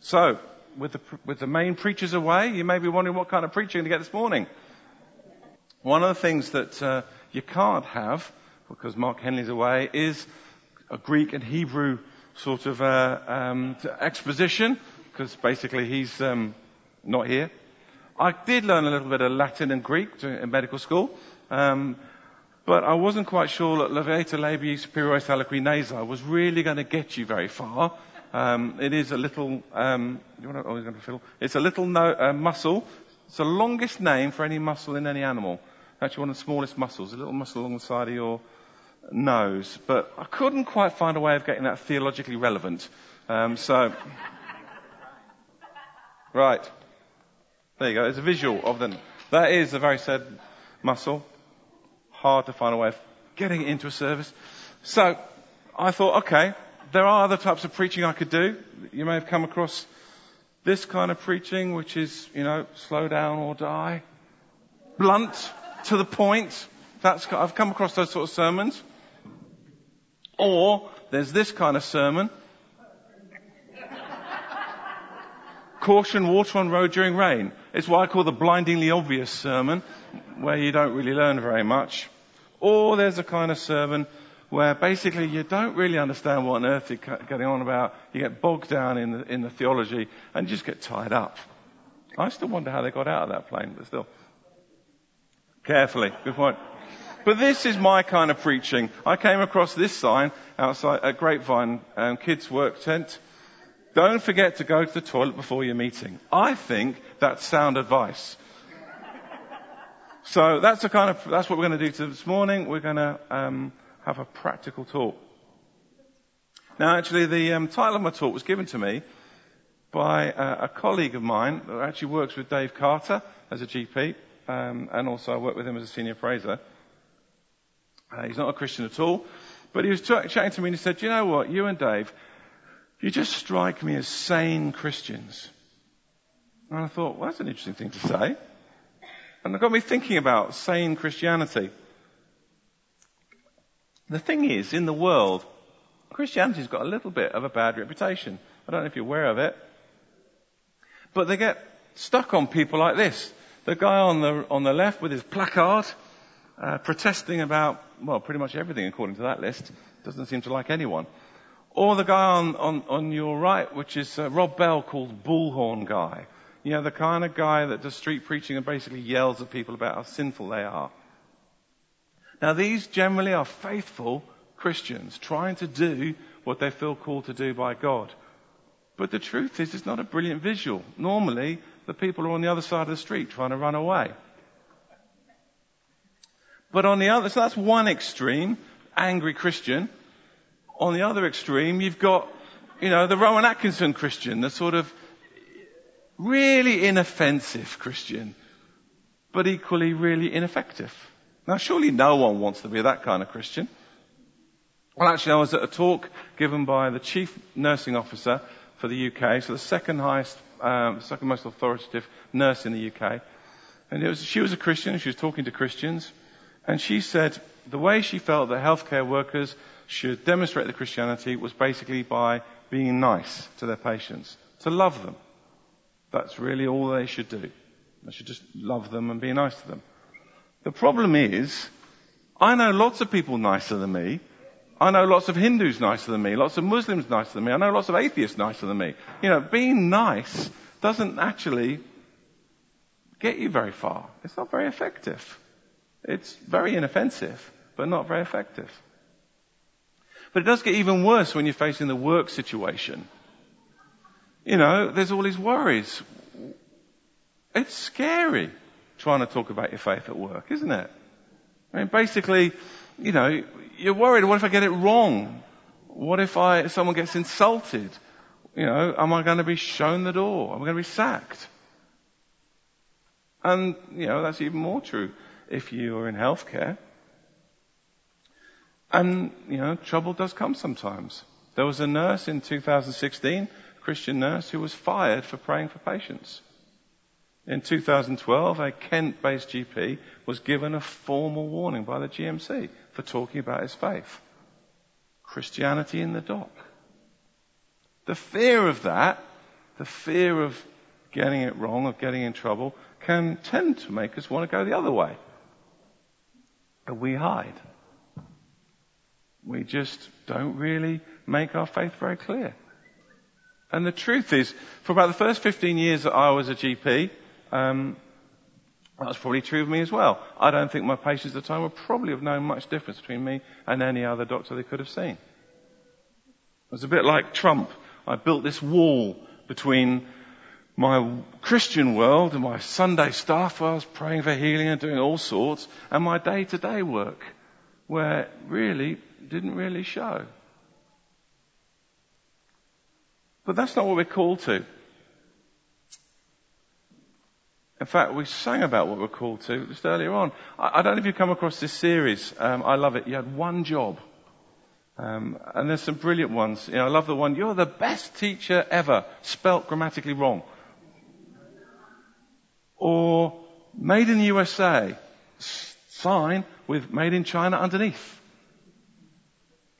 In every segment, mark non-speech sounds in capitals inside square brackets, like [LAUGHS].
So, with the, with the main preachers away, you may be wondering what kind of preaching to get this morning. One of the things that uh, you can't have, because Mark Henley's away, is a Greek and Hebrew sort of uh, um, exposition, because basically he's um, not here. I did learn a little bit of Latin and Greek in medical school, um, but I wasn't quite sure that levator labii superioris alaeque nasi was really going to get you very far. Um, it is a little, um, you want to, oh, going to fiddle. It's a little no, uh, muscle. It's the longest name for any muscle in any animal. Actually, one of the smallest muscles, a little muscle along the side of your nose. But I couldn't quite find a way of getting that theologically relevant. Um, so, right. There you go. It's a visual of them. That is a very sad muscle. Hard to find a way of getting it into a service. So, I thought, okay, there are other types of preaching I could do. You may have come across this kind of preaching, which is, you know, slow down or die. Blunt, to the point. That's, I've come across those sort of sermons. Or there's this kind of sermon. Caution, water on road during rain. It's what I call the blindingly obvious sermon, where you don't really learn very much. Or there's a kind of sermon where basically you don't really understand what on earth you're getting on about. You get bogged down in the, in the theology and just get tied up. I still wonder how they got out of that plane, but still. Carefully. Good point. But this is my kind of preaching. I came across this sign outside a Grapevine um, Kids Work Tent. Don't forget to go to the toilet before your meeting. I think that's sound advice. So that's the kind of that's what we're going to do this morning. We're going to um, have a practical talk. Now, actually, the um, title of my talk was given to me by uh, a colleague of mine who actually works with Dave Carter as a GP, um, and also I work with him as a senior appraiser. Uh, he's not a Christian at all, but he was ch- chatting to me and he said, "You know what? You and Dave, you just strike me as sane Christians." And I thought, well, that's an interesting thing to say. And it got me thinking about sane Christianity. The thing is, in the world, Christianity's got a little bit of a bad reputation. I don't know if you're aware of it. But they get stuck on people like this. The guy on the, on the left with his placard, uh, protesting about, well, pretty much everything according to that list. Doesn't seem to like anyone. Or the guy on, on, on your right, which is uh, Rob Bell called Bullhorn Guy. You know, the kind of guy that does street preaching and basically yells at people about how sinful they are. Now, these generally are faithful Christians trying to do what they feel called to do by God. But the truth is, it's not a brilliant visual. Normally, the people are on the other side of the street trying to run away. But on the other, so that's one extreme, angry Christian. On the other extreme, you've got, you know, the Rowan Atkinson Christian, the sort of really inoffensive Christian, but equally really ineffective. Now, surely no one wants to be that kind of Christian. Well, actually, I was at a talk given by the chief nursing officer for the UK, so the second highest, um, second most authoritative nurse in the UK. And was, she was a Christian, she was talking to Christians, and she said the way she felt that healthcare workers should demonstrate their Christianity was basically by being nice to their patients, to love them. That's really all they should do. They should just love them and be nice to them. The problem is, I know lots of people nicer than me. I know lots of Hindus nicer than me, lots of Muslims nicer than me. I know lots of atheists nicer than me. You know, being nice doesn't actually get you very far. It's not very effective. It's very inoffensive, but not very effective. But it does get even worse when you're facing the work situation. You know, there's all these worries. It's scary trying to talk about your faith at work, isn't it? I mean, basically, you know, you're worried, what if I get it wrong? What if I, if someone gets insulted? You know, am I going to be shown the door? Am I going to be sacked? And, you know, that's even more true if you are in healthcare. And, you know, trouble does come sometimes. There was a nurse in 2016, a Christian nurse, who was fired for praying for patients. In 2012, a Kent-based GP was given a formal warning by the GMC for talking about his faith. Christianity in the dock. The fear of that the fear of getting it wrong, of getting in trouble, can tend to make us want to go the other way. And we hide. We just don't really make our faith very clear. And the truth is, for about the first 15 years that I was a GP, um, that was probably true of me as well. I don't think my patients at the time would probably have known much difference between me and any other doctor they could have seen. It was a bit like Trump. I built this wall between my Christian world and my Sunday stuff, where I was praying for healing and doing all sorts, and my day to day work, where really didn't really show. But that's not what we're called to. In fact, we sang about what we're called to just earlier on. I, I don't know if you've come across this series. Um, I love it. You had one job. Um, and there's some brilliant ones. You know, I love the one, you're the best teacher ever, spelt grammatically wrong. Or made in the USA, sign with made in China underneath.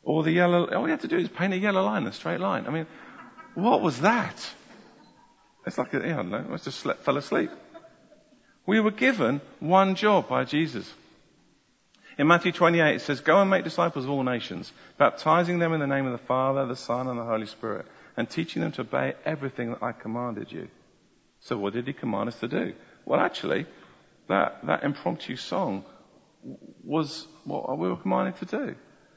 Or the yellow, all you have to do is paint a yellow line, a straight line. I mean, what was that? It's like, a, don't know, I just slept, fell asleep. We were given one job by Jesus. In Matthew 28 it says, Go and make disciples of all nations, baptizing them in the name of the Father, the Son, and the Holy Spirit, and teaching them to obey everything that I commanded you. So what did he command us to do? Well actually, that, that impromptu song was what we were commanded to do.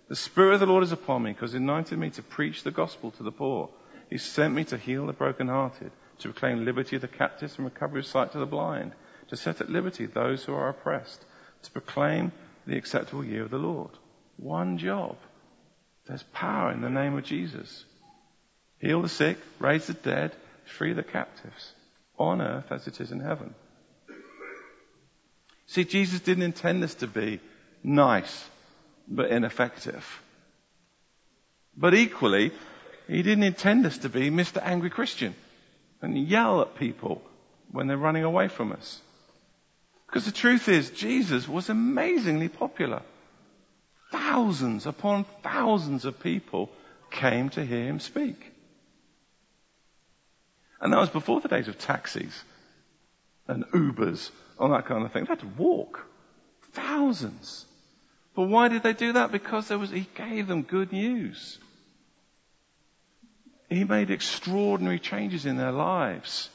The Spirit of the Lord is upon me because he anointed me to preach the gospel to the poor. He sent me to heal the brokenhearted, to proclaim liberty to the captives and recovery of sight to the blind, to set at liberty those who are oppressed, to proclaim the acceptable year of the Lord. One job. There's power in the name of Jesus. Heal the sick, raise the dead, free the captives, on earth as it is in heaven. See, Jesus didn't intend this to be nice, but ineffective. But equally, he didn't intend us to be Mr. Angry Christian and yell at people when they're running away from us. Because the truth is, Jesus was amazingly popular. Thousands upon thousands of people came to hear him speak. And that was before the days of taxis and Ubers, all that kind of thing. They had to walk. Thousands. But why did they do that? Because there was, he gave them good news. He made extraordinary changes in their lives.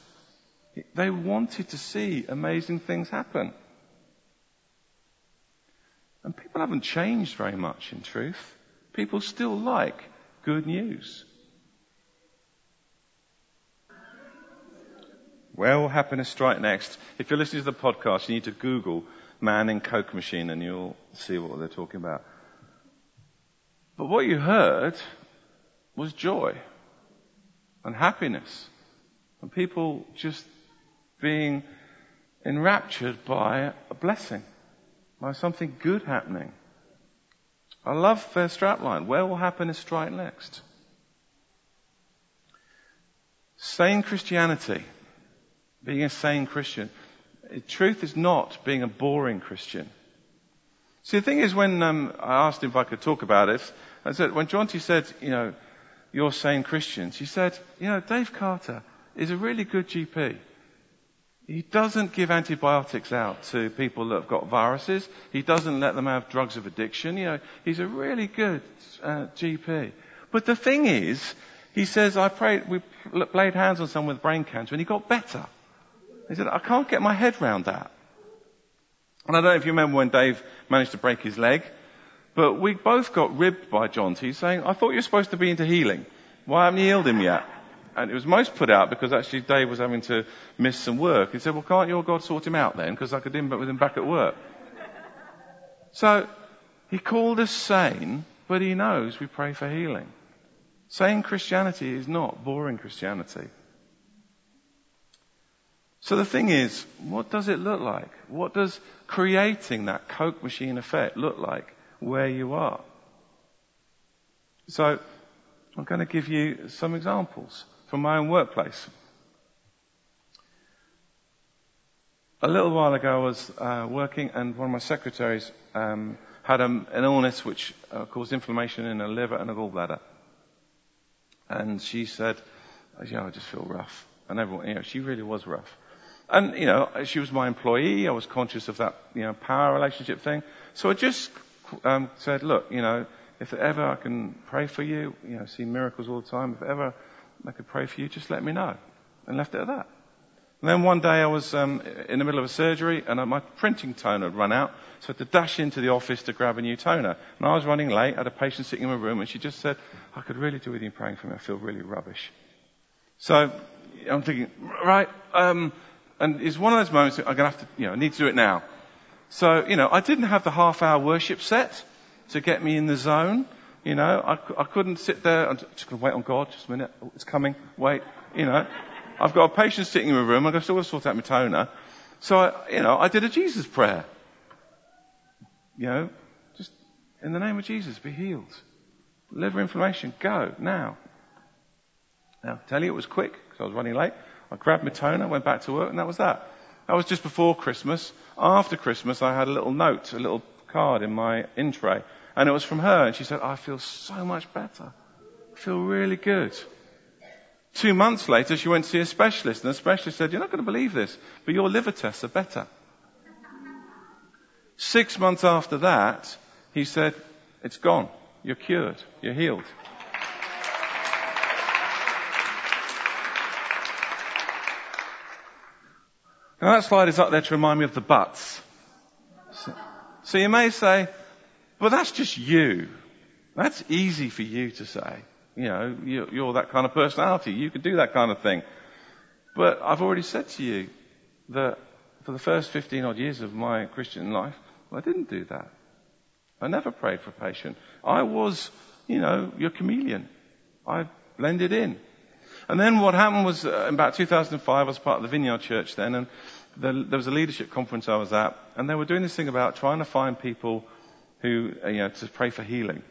They wanted to see amazing things happen. And people haven't changed very much in truth. People still like good news. Where will happiness strike next? If you're listening to the podcast, you need to Google man in Coke machine and you'll see what they're talking about. But what you heard was joy and happiness and people just being enraptured by a blessing, by something good happening. I love their strapline. Where will happiness strike next? Sane Christianity, being a sane Christian, truth is not being a boring Christian. See, the thing is, when um, I asked him if I could talk about it, I said, when Jonty said, you know, you're sane Christians, he said, you know, Dave Carter is a really good GP. He doesn't give antibiotics out to people that have got viruses. He doesn't let them have drugs of addiction. You know, he's a really good uh, GP. But the thing is, he says, I prayed, we laid hands on someone with brain cancer and he got better. He said, I can't get my head round that. And I don't know if you remember when Dave managed to break his leg, but we both got ribbed by Jonty saying, I thought you were supposed to be into healing. Why haven't you healed him yet? And it was most put out because actually Dave was having to miss some work. He said, well, can't your God sort him out then? Because I could end up with him back at work. So he called us sane, but he knows we pray for healing. Sane Christianity is not boring Christianity. So the thing is, what does it look like? What does creating that Coke machine effect look like where you are? So I'm going to give you some examples from my own workplace. A little while ago, I was uh, working, and one of my secretaries um, had a, an illness which uh, caused inflammation in her liver and a gallbladder. And she said, "Yeah, I just feel rough." And everyone, you know, she really was rough. And, you know, she was my employee. I was conscious of that, you know, power relationship thing. So I just um, said, look, you know, if ever I can pray for you, you know, see miracles all the time. If ever I could pray for you, just let me know. And left it at that. And then one day I was um, in the middle of a surgery and my printing toner had run out, so I had to dash into the office to grab a new toner. And I was running late. I had a patient sitting in my room and she just said, I could really do with you praying for me. I feel really rubbish. So I'm thinking, right, um, and it's one of those moments I'm going to have to, you know, I need to do it now. So, you know, I didn't have the half hour worship set to get me in the zone. You know, I, I couldn't sit there and just going to wait on God, just a minute, oh, it's coming, wait, you know. I've got a patient sitting in my room, I've got to sort out my toner. So, I, you know, I did a Jesus prayer. You know, just in the name of Jesus, be healed. Liver inflammation, go, now. Now, I tell you, it was quick, because I was running late. I grabbed my toner, went back to work, and that was that. That was just before Christmas. After Christmas, I had a little note, a little card in my in tray, and it was from her, and she said, I feel so much better. I feel really good. Two months later, she went to see a specialist, and the specialist said, You're not going to believe this, but your liver tests are better. Six months after that, he said, It's gone. You're cured. You're healed. Now that slide is up there to remind me of the buts. So, so you may say, but that's just you. That's easy for you to say. You know, you're that kind of personality. You can do that kind of thing. But I've already said to you that for the first 15 odd years of my Christian life, I didn't do that. I never prayed for a patient. I was, you know, your chameleon. I blended in. And then what happened was, uh, in about 2005, I was part of the Vineyard Church then, and the, there was a leadership conference I was at, and they were doing this thing about trying to find people who, uh, you know, to pray for healing.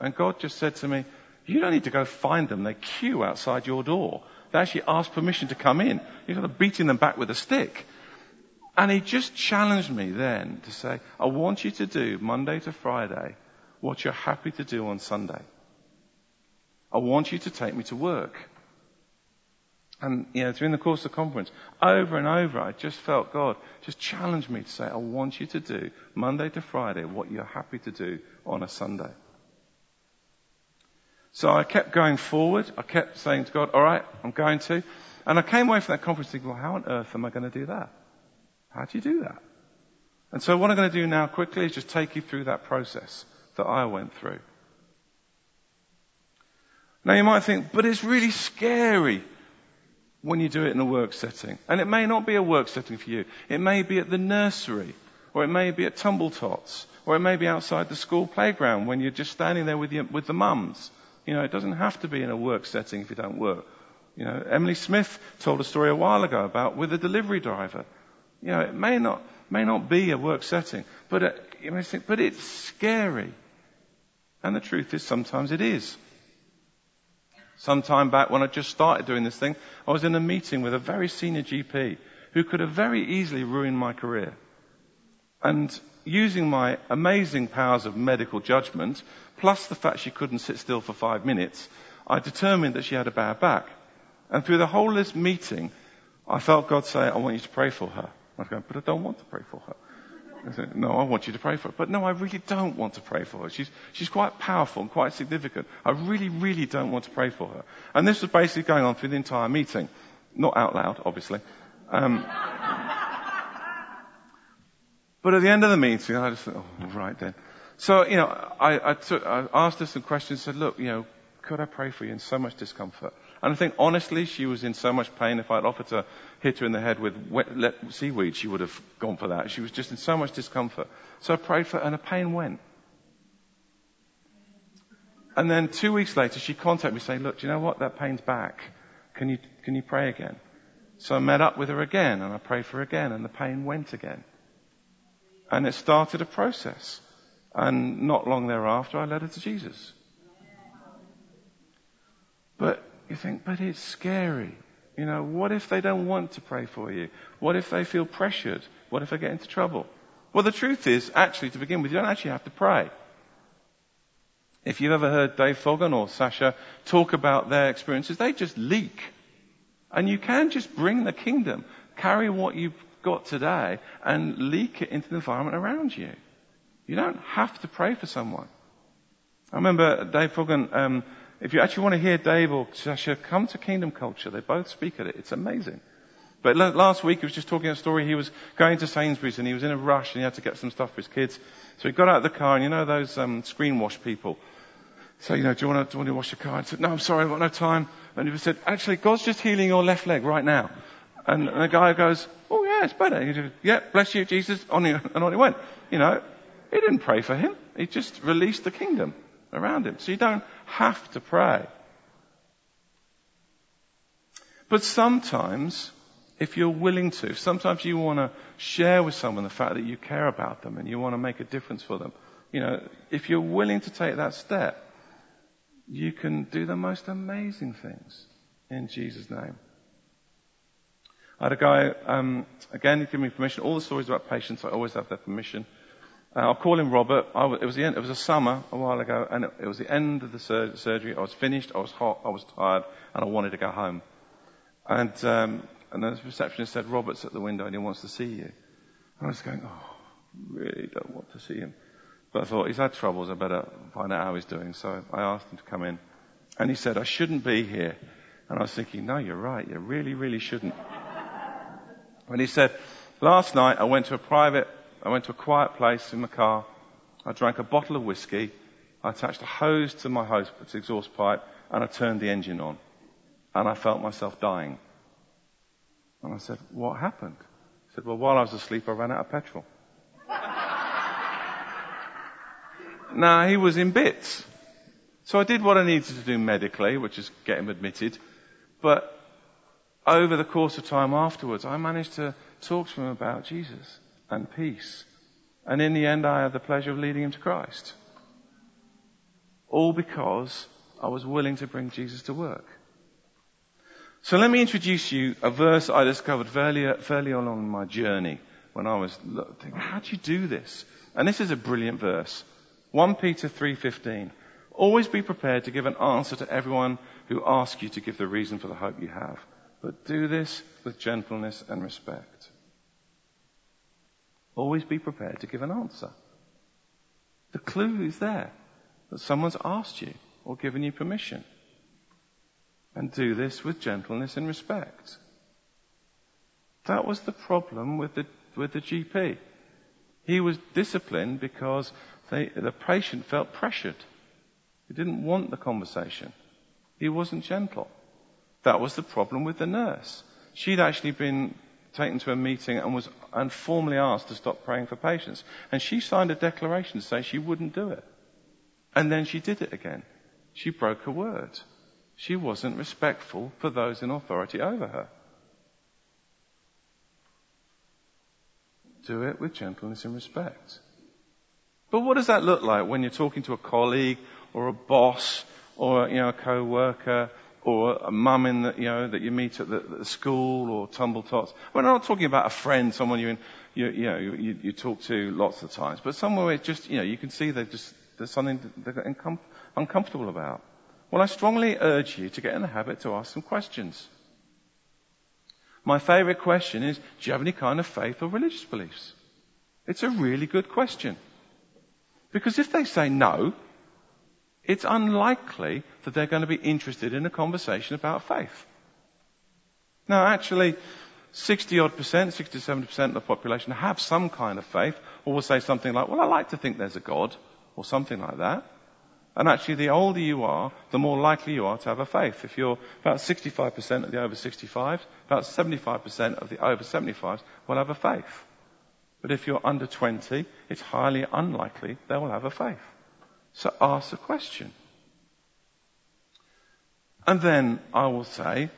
And God just said to me, you don't need to go find them. They queue outside your door. They actually ask permission to come in. You're sort of beating them back with a stick. And he just challenged me then to say, I want you to do Monday to Friday what you're happy to do on Sunday. I want you to take me to work. And, you know, during the course of the conference, over and over, I just felt God just challenged me to say, I want you to do Monday to Friday what you're happy to do on a Sunday. So I kept going forward. I kept saying to God, all right, I'm going to. And I came away from that conference thinking, well, how on earth am I going to do that? How do you do that? And so what I'm going to do now quickly is just take you through that process that I went through. Now you might think, but it's really scary when you do it in a work setting. And it may not be a work setting for you. It may be at the nursery, or it may be at tumble tots, or it may be outside the school playground when you're just standing there with, your, with the mums. You know, it doesn't have to be in a work setting if you don't work. You know, Emily Smith told a story a while ago about with a delivery driver. You know, it may not, may not be a work setting, but uh, you may think, but it's scary. And the truth is sometimes it is. Some time back when I just started doing this thing, I was in a meeting with a very senior GP who could have very easily ruined my career. And using my amazing powers of medical judgment, plus the fact she couldn't sit still for five minutes, I determined that she had a bad back. And through the whole of this meeting, I felt God say, I want you to pray for her. I was going, but I don't want to pray for her. I said, no, I want you to pray for her. But no, I really don't want to pray for her. She's, she's quite powerful and quite significant. I really, really don't want to pray for her. And this was basically going on through the entire meeting. Not out loud, obviously. Um, [LAUGHS] but at the end of the meeting, I just thought, oh, right then. So, you know, I, I, took, I asked her some questions, said, look, you know, could I pray for you in so much discomfort? And I think honestly, she was in so much pain. If I'd offered to hit her in the head with wet, seaweed, she would have gone for that. She was just in so much discomfort. So I prayed for her and her pain went. And then two weeks later, she contacted me saying, look, do you know what? That pain's back. Can you, can you pray again? So I met up with her again and I prayed for her again and the pain went again. And it started a process. And not long thereafter, I led her to Jesus. But you think, but it's scary. You know, what if they don't want to pray for you? What if they feel pressured? What if they get into trouble? Well, the truth is, actually, to begin with, you don't actually have to pray. If you've ever heard Dave Fogan or Sasha talk about their experiences, they just leak. And you can just bring the kingdom, carry what you've got today and leak it into the environment around you. You don't have to pray for someone. I remember Dave Fogan, um, if you actually want to hear Dave or Sasha, come to Kingdom Culture. They both speak at it. It's amazing. But last week he was just talking a story. He was going to Sainsbury's and he was in a rush and he had to get some stuff for his kids. So he got out of the car and you know those um, screen wash people. So, you know, do you want to, do you want to wash your car? I said, no, I'm sorry, I've got no time. And he said, actually, God's just healing your left leg right now. And, and the guy goes, oh yeah, it's better. He said, yeah, bless you, Jesus. On [LAUGHS] and on he went. You know, he didn't pray for him. He just released the kingdom around him. So you don't have to pray. But sometimes, if you're willing to, sometimes you want to share with someone the fact that you care about them and you want to make a difference for them. You know, if you're willing to take that step, you can do the most amazing things in Jesus' name. I had a guy, um, again, gave me permission. All the stories about patients, I always have their permission. Uh, I'll call him Robert. it was the end, it was a summer a while ago, and it, it was the end of the sur- surgery. I was finished, I was hot, I was tired, and I wanted to go home. And, um, and the receptionist said, Robert's at the window and he wants to see you. And I was going, oh, really don't want to see him. But I thought, he's had troubles, I better find out how he's doing. So I asked him to come in. And he said, I shouldn't be here. And I was thinking, no, you're right, you really, really shouldn't. And he said, last night I went to a private, I went to a quiet place in the car. I drank a bottle of whiskey. I attached a hose to my hose, exhaust pipe, and I turned the engine on. And I felt myself dying. And I said, what happened? He said, well, while I was asleep, I ran out of petrol. [LAUGHS] now, he was in bits. So I did what I needed to do medically, which is get him admitted. But over the course of time afterwards, I managed to talk to him about Jesus and peace. And in the end, I had the pleasure of leading him to Christ. All because I was willing to bring Jesus to work. So let me introduce you a verse I discovered fairly, fairly along my journey when I was thinking, how do you do this? And this is a brilliant verse. 1 Peter 3.15. Always be prepared to give an answer to everyone who asks you to give the reason for the hope you have but do this with gentleness and respect. Always be prepared to give an answer. The clue is there that someone's asked you or given you permission. And do this with gentleness and respect. That was the problem with the, with the GP. He was disciplined because they, the patient felt pressured. He didn't want the conversation. He wasn't gentle. That was the problem with the nurse. She'd actually been taken to a meeting and was and formally asked to stop praying for patients. And she signed a declaration to say she wouldn't do it. And then she did it again. She broke her word. She wasn't respectful for those in authority over her. Do it with gentleness and respect. But what does that look like when you're talking to a colleague or a boss or you know a co-worker or a mum in the, you know, that you meet at the, the school or tumble tots. We're not talking about a friend, someone you, you, you know, you, you talk to lots of times, but somewhere where just, you know, you can see they just, there's something they're uncom- uncomfortable about. Well, I strongly urge you to get in the habit to ask some questions. My favorite question is, do you have any kind of faith or religious beliefs? It's a really good question. Because if they say no, it's unlikely that they're going to be interested in a conversation about faith. Now, actually, 60 odd percent, 60 70 percent of the population have some kind of faith, or will say something like, well, I like to think there's a God, or something like that. And actually, the older you are, the more likely you are to have a faith. If you're about 65% of the over 65s, about 75% of the over 75s will have a faith. But if you're under 20, it's highly unlikely they will have a faith. So ask a question. And then I will say,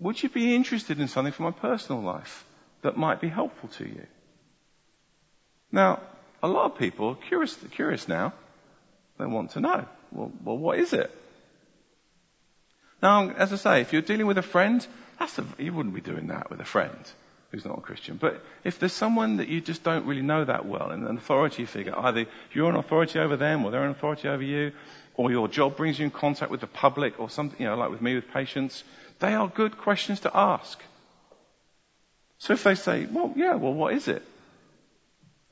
would you be interested in something from my personal life that might be helpful to you? Now, a lot of people are curious, curious now. They want to know. Well, well, what is it? Now, as I say, if you're dealing with a friend, that's a, you wouldn't be doing that with a friend who's not a Christian. But if there's someone that you just don't really know that well, and an authority figure, either you're an authority over them or they're an authority over you, or your job brings you in contact with the public or something, you know, like with me with patients, They are good questions to ask. So if they say, well, yeah, well, what is it?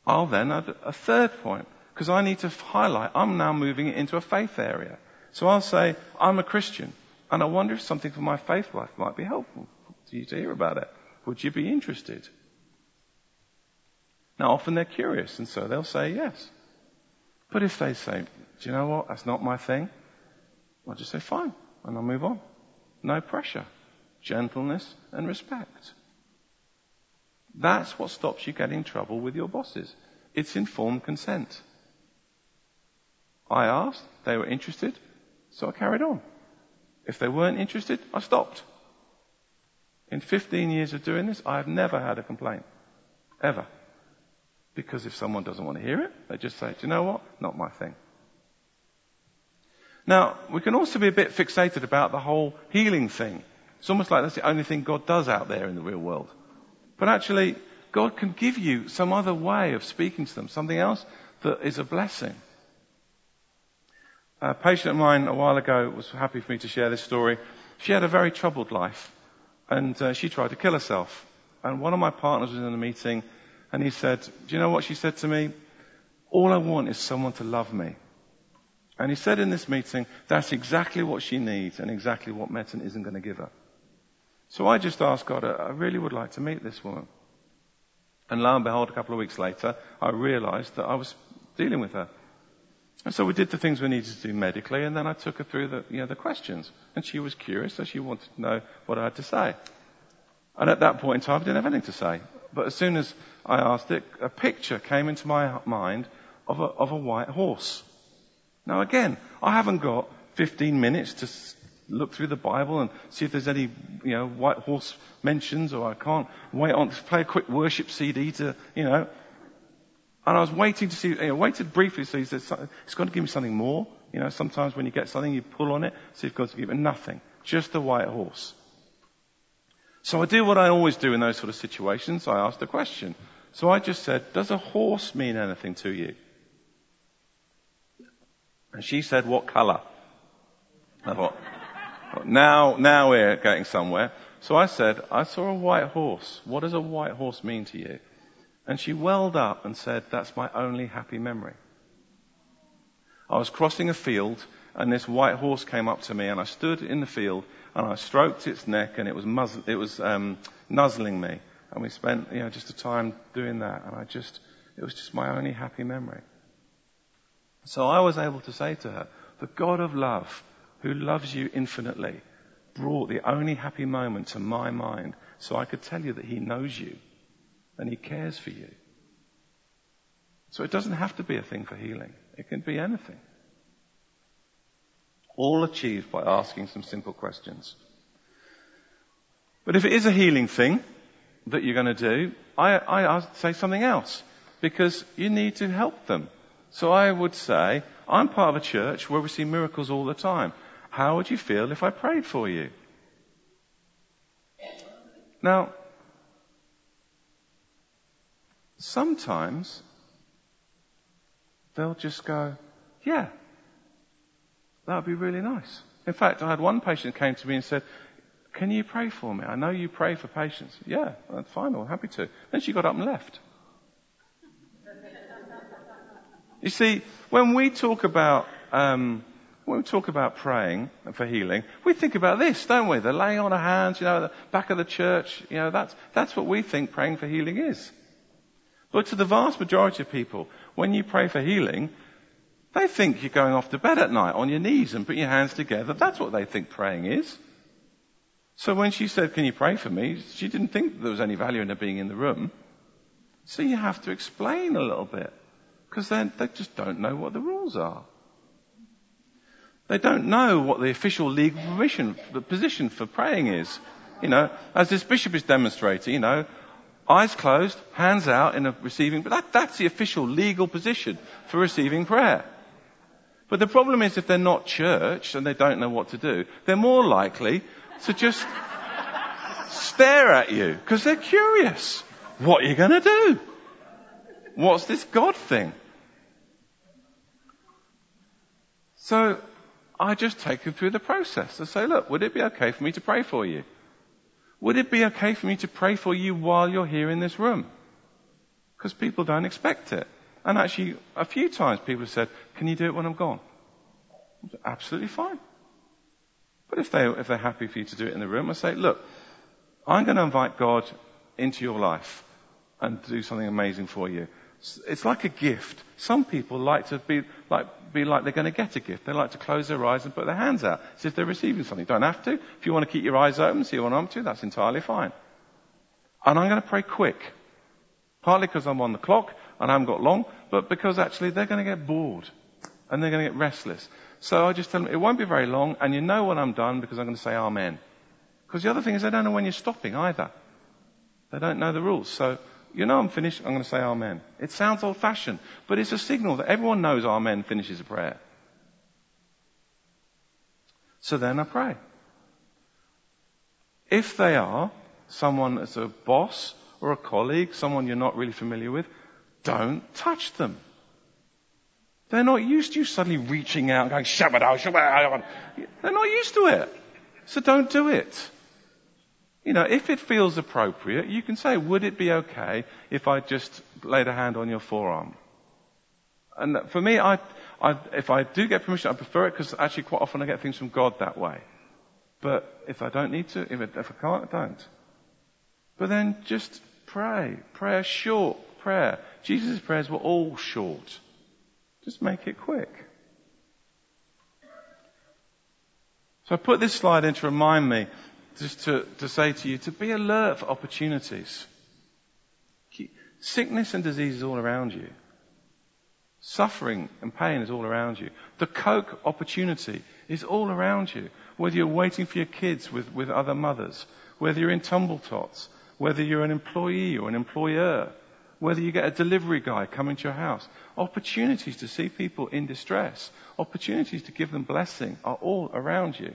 I'll then add a third point, because I need to highlight, I'm now moving it into a faith area. So I'll say, I'm a Christian, and I wonder if something for my faith life might be helpful to you to hear about it. Would you be interested? Now often they're curious, and so they'll say yes. But if they say, do you know what, that's not my thing, I'll just say fine, and I'll move on. No pressure. Gentleness and respect. That's what stops you getting trouble with your bosses. It's informed consent. I asked, they were interested, so I carried on. If they weren't interested, I stopped. In 15 years of doing this, I have never had a complaint. Ever. Because if someone doesn't want to hear it, they just say, do you know what? Not my thing. Now, we can also be a bit fixated about the whole healing thing. It's almost like that's the only thing God does out there in the real world. But actually, God can give you some other way of speaking to them, something else that is a blessing. A patient of mine a while ago was happy for me to share this story. She had a very troubled life and uh, she tried to kill herself. And one of my partners was in a meeting and he said, do you know what she said to me? All I want is someone to love me. And he said in this meeting, that's exactly what she needs and exactly what medicine isn't going to give her. So I just asked God, I really would like to meet this woman. And lo and behold, a couple of weeks later, I realized that I was dealing with her. And so we did the things we needed to do medically, and then I took her through the, you know, the questions. And she was curious, so she wanted to know what I had to say. And at that point in time, I didn't have anything to say. But as soon as I asked it, a picture came into my mind of a, of a white horse. Now again, I haven't got 15 minutes to look through the Bible and see if there's any, you know, white horse mentions, or I can't wait on to play a quick worship CD to, you know. And I was waiting to see, you know, waited briefly, so he said, it's going to give me something more. You know, sometimes when you get something, you pull on it, see if God's give it nothing. Just a white horse. So I do what I always do in those sort of situations. I asked a question. So I just said, does a horse mean anything to you? And she said, what colour? I thought, now, now we're getting somewhere. So I said, I saw a white horse. What does a white horse mean to you? And she welled up and said, that's my only happy memory. I was crossing a field and this white horse came up to me and I stood in the field and I stroked its neck and it was, muzzle, it was um, nuzzling me. And we spent, you know, just a time doing that and I just, it was just my only happy memory. So I was able to say to her, the God of love who loves you infinitely, brought the only happy moment to my mind so I could tell you that he knows you and he cares for you. So it doesn't have to be a thing for healing. It can be anything. All achieved by asking some simple questions. But if it is a healing thing that you're going to do, I, I say something else because you need to help them. So I would say, I'm part of a church where we see miracles all the time. How would you feel if I prayed for you? Now, sometimes they'll just go, yeah, that would be really nice. In fact, I had one patient came to me and said, can you pray for me? I know you pray for patients. Yeah, that's fine. I'm happy to. Then she got up and left. you see, when we talk about um, when we talk about praying for healing, we think about this, don't we? The laying on of hands, you know, the back of the church, you know, that's, that's what we think praying for healing is. But to the vast majority of people, when you pray for healing, they think you're going off to bed at night on your knees and putting your hands together. That's what they think praying is. So when she said, can you pray for me? She didn't think there was any value in her being in the room. So you have to explain a little bit. Because they just don't know what the rules are. They don't know what the official legal permission, the position for praying is. You know, as this bishop is demonstrating, you know, eyes closed, hands out in a receiving, but that, that's the official legal position for receiving prayer. But the problem is if they're not church and they don't know what to do, they're more likely to just stare at you because they're curious. What are you going to do? What's this God thing? So I just take them through the process. and say, look, would it be okay for me to pray for you? Would it be okay for me to pray for you while you're here in this room? Because people don't expect it. And actually, a few times people have said, can you do it when I'm gone? Absolutely fine. But if, they, if they're happy for you to do it in the room, I say, look, I'm going to invite God into your life and do something amazing for you. It's like a gift. Some people like to be like, be like they're going to get a gift. They like to close their eyes and put their hands out as if they're receiving something. Don't have to. If you want to keep your eyes open, see what I'm to, that's entirely fine. And I'm going to pray quick. Partly because I'm on the clock and I haven't got long, but because actually they're going to get bored and they're going to get restless. So I just tell them it won't be very long and you know when I'm done because I'm going to say amen. Because the other thing is they don't know when you're stopping either. They don't know the rules. So you know I'm finished, I'm going to say Amen. It sounds old fashioned, but it's a signal that everyone knows Amen finishes a prayer. So then I pray. If they are someone that's a boss or a colleague, someone you're not really familiar with, don't touch them. They're not used to you suddenly reaching out and going, Shabbat, Shabbat. They're not used to it. So don't do it you know, if it feels appropriate, you can say, would it be okay if I just laid a hand on your forearm? And for me, I, I, if I do get permission, I prefer it because actually quite often I get things from God that way. But if I don't need to, if, if I can't, I don't. But then just pray. Prayer short prayer. Jesus' prayers were all short. Just make it quick. So I put this slide in to remind me just to, to say to you to be alert for opportunities. Sickness and disease is all around you. Suffering and pain is all around you. The Coke opportunity is all around you. Whether you're waiting for your kids with, with other mothers, whether you're in tumble tots, whether you're an employee or an employer, whether you get a delivery guy coming to your house. Opportunities to see people in distress, opportunities to give them blessing are all around you.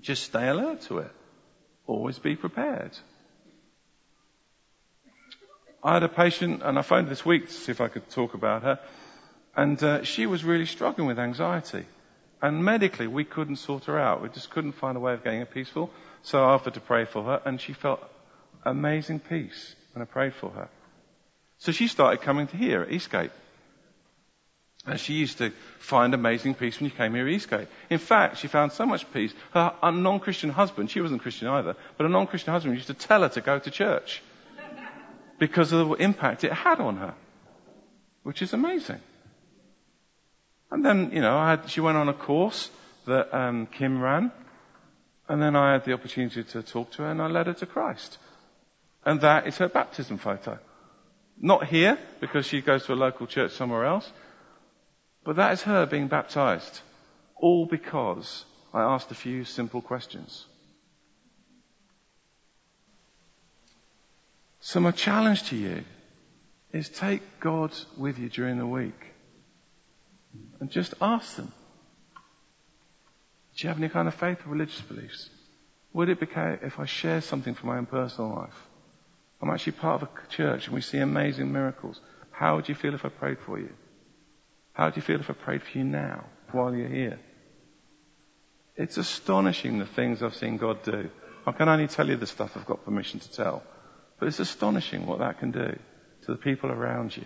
Just stay alert to it. Always be prepared. I had a patient, and I phoned this week to see if I could talk about her, and uh, she was really struggling with anxiety. And medically, we couldn't sort her out. We just couldn't find a way of getting her peaceful. So I offered to pray for her, and she felt amazing peace when I prayed for her. So she started coming to here at Eastgate. And she used to find amazing peace when she came here at Eastgate. In fact, she found so much peace. Her non-Christian husband, she wasn't Christian either, but a non-Christian husband used to tell her to go to church [LAUGHS] because of the impact it had on her, which is amazing. And then, you know, had, she went on a course that um, Kim ran, and then I had the opportunity to talk to her, and I led her to Christ. And that is her baptism photo. Not here, because she goes to a local church somewhere else, but that is her being baptized. All because I asked a few simple questions. So my challenge to you is take God with you during the week and just ask them. Do you have any kind of faith or religious beliefs? Would it be okay if I share something from my own personal life? I'm actually part of a church and we see amazing miracles. How would you feel if I prayed for you? How would you feel if I prayed for you now, while you're here? It's astonishing the things I've seen God do. I can only tell you the stuff I've got permission to tell. But it's astonishing what that can do to the people around you.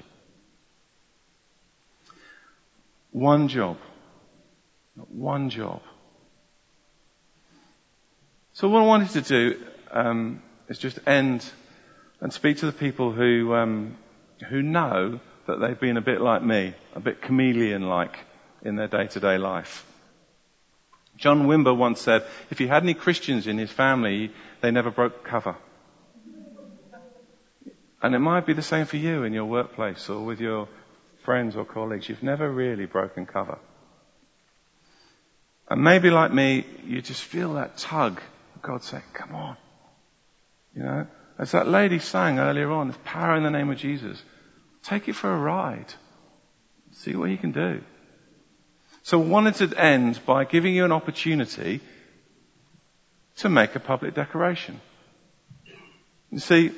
One job. One job. So what I wanted to do um, is just end and speak to the people who um, who know that they've been a bit like me, a bit chameleon-like in their day-to-day life. John Wimber once said, if he had any Christians in his family, they never broke cover. And it might be the same for you in your workplace or with your friends or colleagues. You've never really broken cover. And maybe like me, you just feel that tug. God saying, come on. You know, as that lady sang earlier on, there's power in the name of Jesus. Take it for a ride. See what he can do. So I wanted to end by giving you an opportunity to make a public declaration. You see,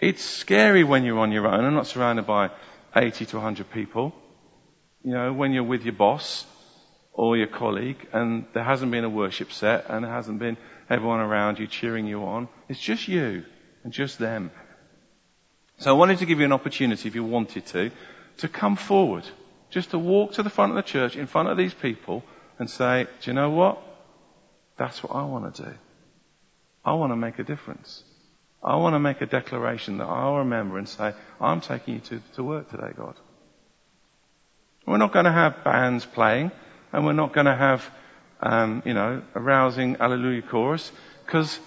it's scary when you're on your own and not surrounded by 80 to 100 people. You know, when you're with your boss or your colleague and there hasn't been a worship set and there hasn't been everyone around you cheering you on. It's just you and just them. So I wanted to give you an opportunity, if you wanted to, to come forward. Just to walk to the front of the church in front of these people and say, do you know what? That's what I want to do. I want to make a difference. I want to make a declaration that I'll remember and say, I'm taking you to, to work today, God. We're not going to have bands playing and we're not going to have, um, you know, a rousing Alleluia chorus because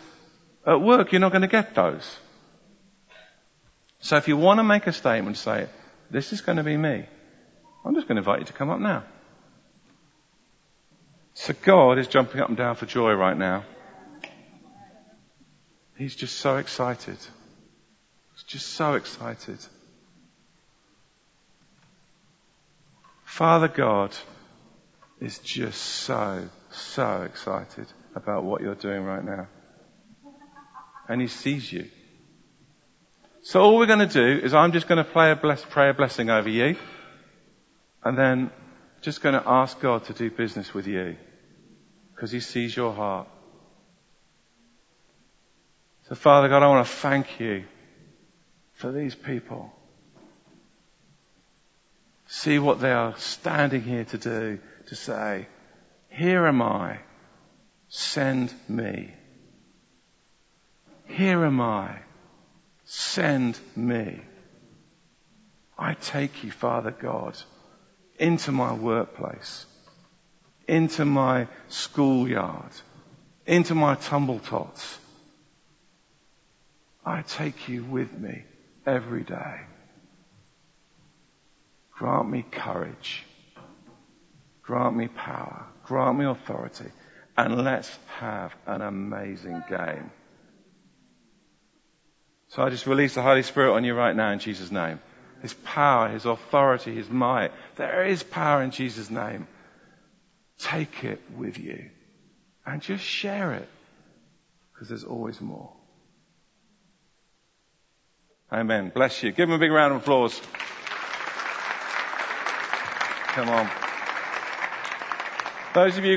at work you're not going to get those. So if you want to make a statement, say, this is going to be me. I'm just going to invite you to come up now. So God is jumping up and down for joy right now. He's just so excited. He's just so excited. Father God is just so, so excited about what you're doing right now. And He sees you. So all we're going to do is I'm just going to play a bless, pray a blessing over you. And then just going to ask God to do business with you. Because He sees your heart. So Father God, I want to thank you for these people. See what they are standing here to do, to say, here am I, send me. Here am I, send me. I take you, Father God, into my workplace, into my schoolyard, into my tumble tots. I take you with me every day. Grant me courage. Grant me power. Grant me authority. And let's have an amazing game. So I just release the Holy Spirit on you right now in Jesus' name. His power, His authority, His might. There is power in Jesus' name. Take it with you and just share it because there's always more. Amen. Bless you. Give him a big round of applause. Come on. Those of you got